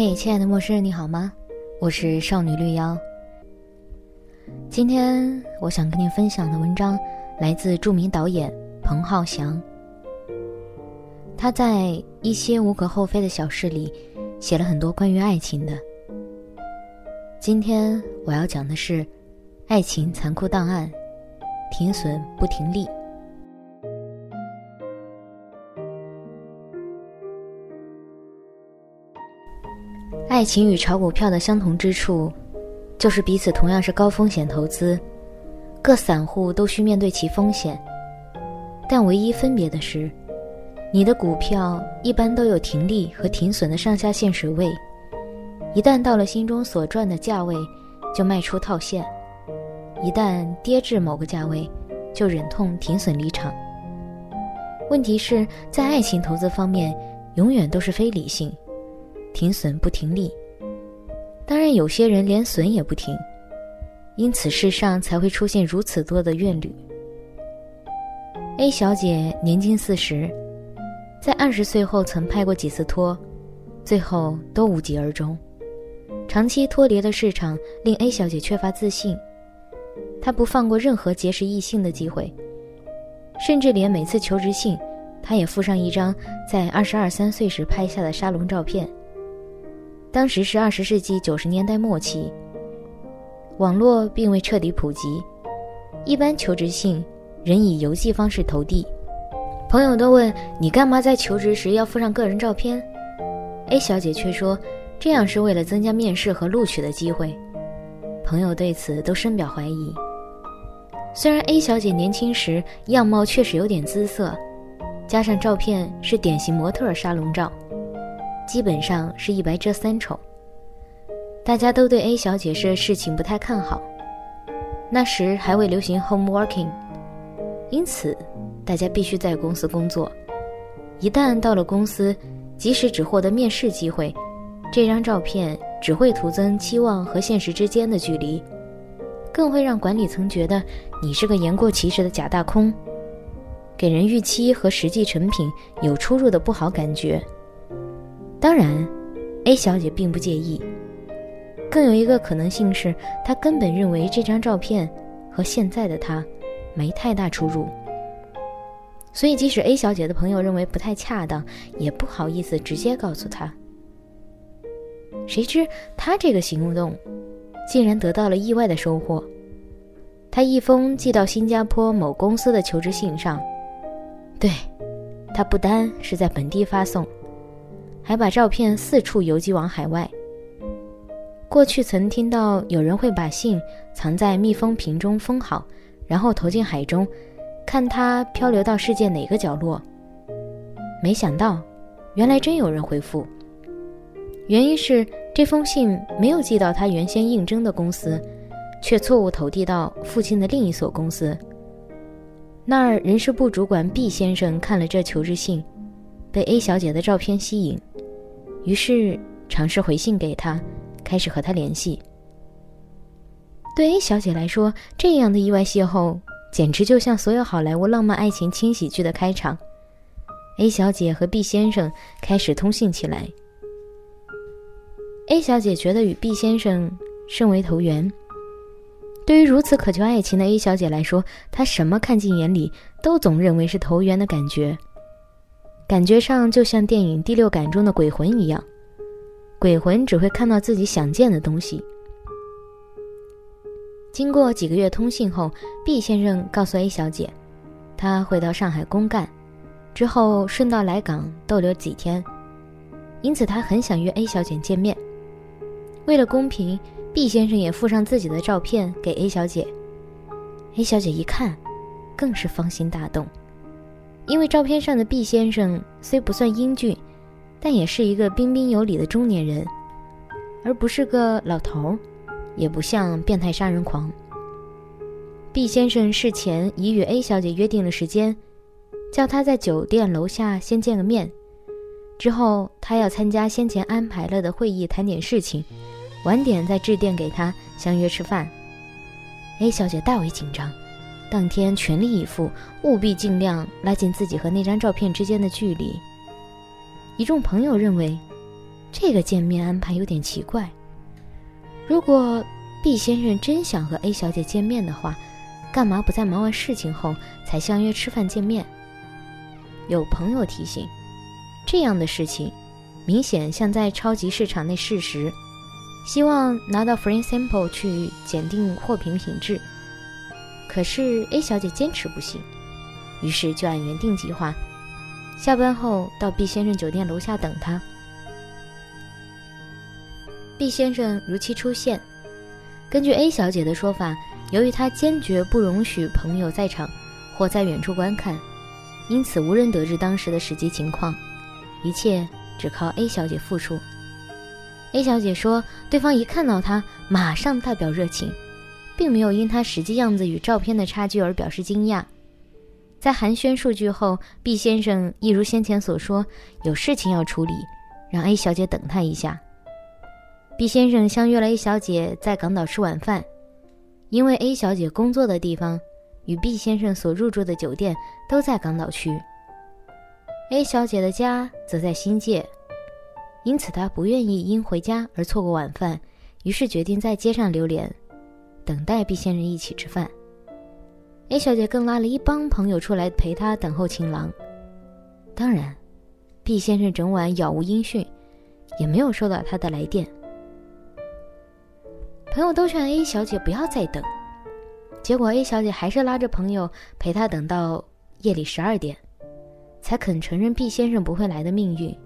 嘿，亲爱的陌生人，你好吗？我是少女绿妖。今天我想跟你分享的文章来自著名导演彭浩翔。他在一些无可厚非的小事里写了很多关于爱情的。今天我要讲的是爱情残酷档案，停损不停利。爱情与炒股票的相同之处，就是彼此同样是高风险投资，各散户都需面对其风险，但唯一分别的是，你的股票一般都有停利和停损的上下限水位，一旦到了心中所赚的价位，就卖出套现；一旦跌至某个价位，就忍痛停损离场。问题是在爱情投资方面，永远都是非理性。停损不停利，当然有些人连损也不停，因此世上才会出现如此多的怨侣。A 小姐年近四十，在二十岁后曾拍过几次拖，最后都无疾而终。长期脱离了市场，令 A 小姐缺乏自信，她不放过任何结识异性的机会，甚至连每次求职信，她也附上一张在二十二三岁时拍下的沙龙照片。当时是二十世纪九十年代末期，网络并未彻底普及，一般求职信仍以邮寄方式投递。朋友都问你干嘛在求职时要附上个人照片？A 小姐却说这样是为了增加面试和录取的机会。朋友对此都深表怀疑。虽然 A 小姐年轻时样貌确实有点姿色，加上照片是典型模特沙龙照。基本上是一白遮三丑，大家都对 A 小姐这事情不太看好。那时还未流行 home working，因此大家必须在公司工作。一旦到了公司，即使只获得面试机会，这张照片只会徒增期望和现实之间的距离，更会让管理层觉得你是个言过其实的假大空，给人预期和实际成品有出入的不好感觉。当然，A 小姐并不介意。更有一个可能性是，她根本认为这张照片和现在的她没太大出入。所以，即使 A 小姐的朋友认为不太恰当，也不好意思直接告诉她。谁知她这个行动，竟然得到了意外的收获。她一封寄到新加坡某公司的求职信上，对，她不单是在本地发送。还把照片四处邮寄往海外。过去曾听到有人会把信藏在密封瓶中封好，然后投进海中，看它漂流到世界哪个角落。没想到，原来真有人回复。原因是这封信没有寄到他原先应征的公司，却错误投递到附近的另一所公司。那儿人事部主管 B 先生看了这求职信。被 A 小姐的照片吸引，于是尝试回信给她，开始和她联系。对 A 小姐来说，这样的意外邂逅简直就像所有好莱坞浪漫爱情轻喜剧的开场。A 小姐和 B 先生开始通信起来。A 小姐觉得与 B 先生甚为投缘。对于如此渴求爱情的 A 小姐来说，她什么看进眼里，都总认为是投缘的感觉。感觉上就像电影《第六感》中的鬼魂一样，鬼魂只会看到自己想见的东西。经过几个月通信后，B 先生告诉 A 小姐，他会到上海公干，之后顺道来港逗留几天，因此他很想约 A 小姐见面。为了公平，B 先生也附上自己的照片给 A 小姐。A 小姐一看，更是芳心大动。因为照片上的毕先生虽不算英俊，但也是一个彬彬有礼的中年人，而不是个老头儿，也不像变态杀人狂。毕先生事前已与 A 小姐约定了时间，叫她在酒店楼下先见个面，之后他要参加先前安排了的会议，谈点事情，晚点再致电给她相约吃饭。A 小姐大为紧张。当天全力以赴，务必尽量拉近自己和那张照片之间的距离。一众朋友认为，这个见面安排有点奇怪。如果 B 先生真想和 A 小姐见面的话，干嘛不在忙完事情后才相约吃饭见面？有朋友提醒，这样的事情明显像在超级市场内试食，希望拿到 free sample 去检定货品品质。可是 A 小姐坚持不行，于是就按原定计划，下班后到 B 先生酒店楼下等他。B 先生如期出现。根据 A 小姐的说法，由于她坚决不容许朋友在场或在远处观看，因此无人得知当时的实际情况，一切只靠 A 小姐复述。A 小姐说，对方一看到她，马上代表热情，并没有因她实际样子与照片的差距而表示惊讶。在寒暄数句后，B 先生一如先前所说，有事情要处理，让 A 小姐等他一下。B 先生相约了 A 小姐在港岛吃晚饭，因为 A 小姐工作的地方与 B 先生所入住的酒店都在港岛区，A 小姐的家则在新界，因此她不愿意因回家而错过晚饭，于是决定在街上留连，等待 B 先生一起吃饭。A 小姐更拉了一帮朋友出来陪她等候情郎。当然，B 先生整晚杳无音讯，也没有收到他的来电。朋友都劝 A 小姐不要再等，结果 A 小姐还是拉着朋友陪他等到夜里十二点，才肯承认 B 先生不会来的命运。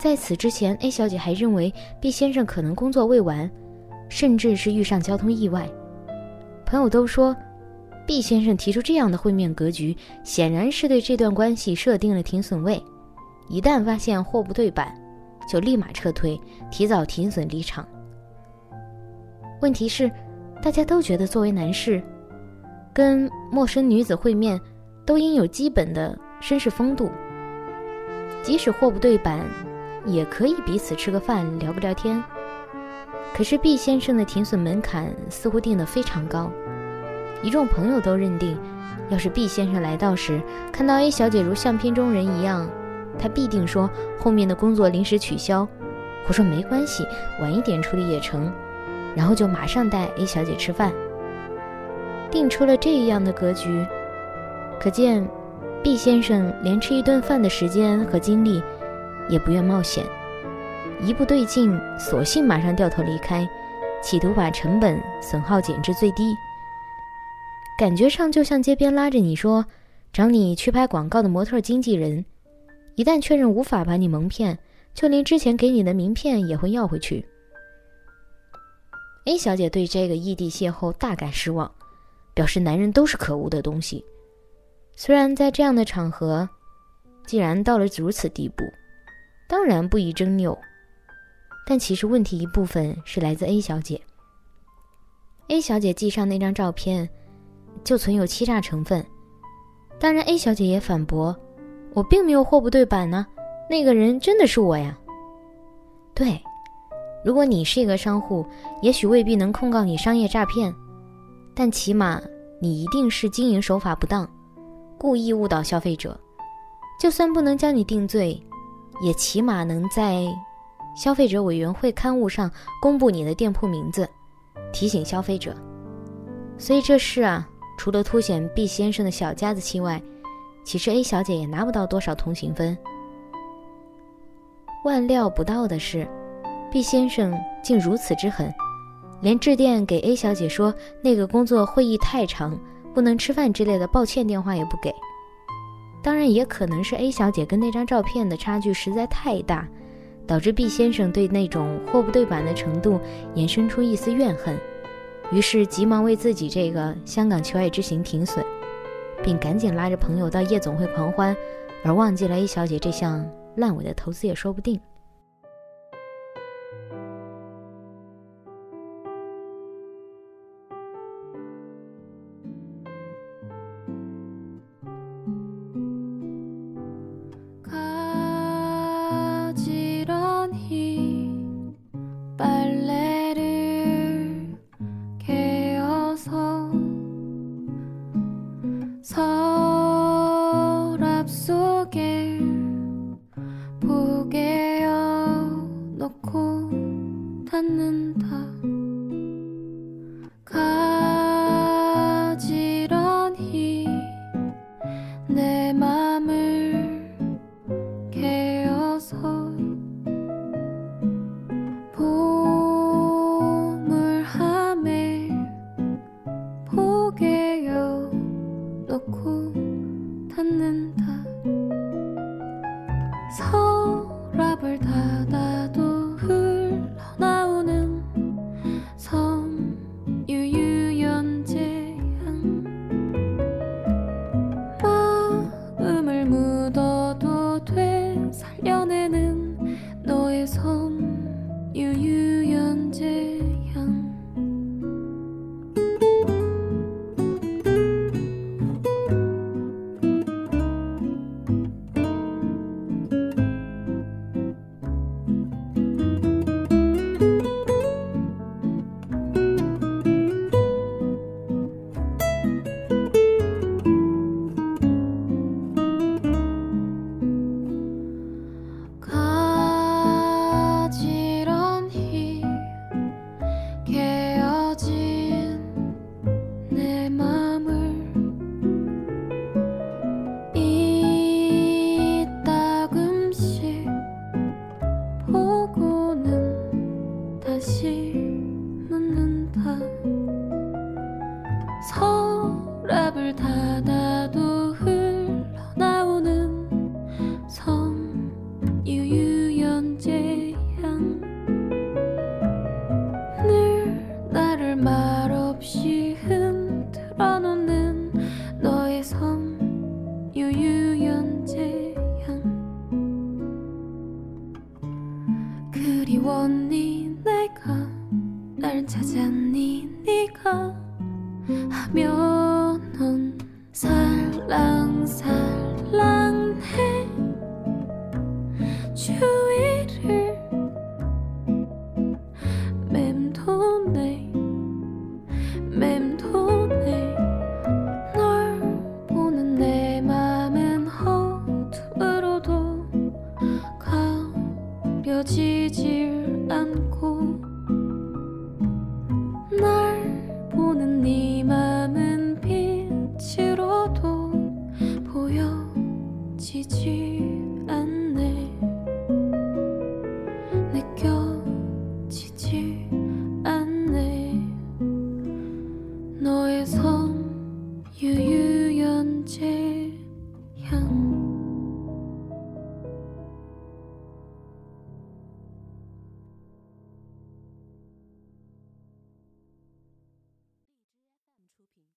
在此之前，A 小姐还认为 B 先生可能工作未完，甚至是遇上交通意外。朋友都说毕先生提出这样的会面格局，显然是对这段关系设定了停损位，一旦发现货不对版，就立马撤退，提早停损离场。问题是，大家都觉得作为男士，跟陌生女子会面，都应有基本的绅士风度。即使货不对版，也可以彼此吃个饭，聊不聊天。可是 B 先生的停损门槛似乎定得非常高，一众朋友都认定，要是 B 先生来到时看到 A 小姐如相片中人一样，他必定说后面的工作临时取消，我说没关系，晚一点处理也成。然后就马上带 A 小姐吃饭，定出了这样的格局，可见 B 先生连吃一顿饭的时间和精力也不愿冒险，一不对劲，索性马上掉头离开，企图把成本损耗减至最低。感觉上就像街边拉着你说找你去拍广告的模特经纪人，一旦确认无法把你蒙骗，就连之前给你的名片也会要回去。A 小姐对这个异地邂逅大感失望，表示男人都是可恶的东西。虽然在这样的场合，既然到了如此地步，当然不宜争拗，但其实问题一部分是来自 A 小姐。A 小姐寄上那张照片，就存有欺诈成分。当然，A 小姐也反驳：“我并没有货不对版呢，那个人真的是我呀。”对。如果你是一个商户，也许未必能控告你商业诈骗，但起码你一定是经营手法不当，故意误导消费者。就算不能将你定罪，也起码能在消费者委员会刊物上公布你的店铺名字，提醒消费者。所以这事啊，除了凸显 B 先生的小家子气外，其实 A 小姐也拿不到多少同情分。万料不到的是。B 先生竟如此之狠，连致电给 A 小姐说那个工作会议太长，不能吃饭之类的抱歉电话也不给。当然，也可能是 A 小姐跟那张照片的差距实在太大，导致毕先生对那种货不对版的程度衍生出一丝怨恨，于是急忙为自己这个香港求爱之行停损，并赶紧拉着朋友到夜总会狂欢，而忘记了 A 小姐这项烂尾的投资也说不定。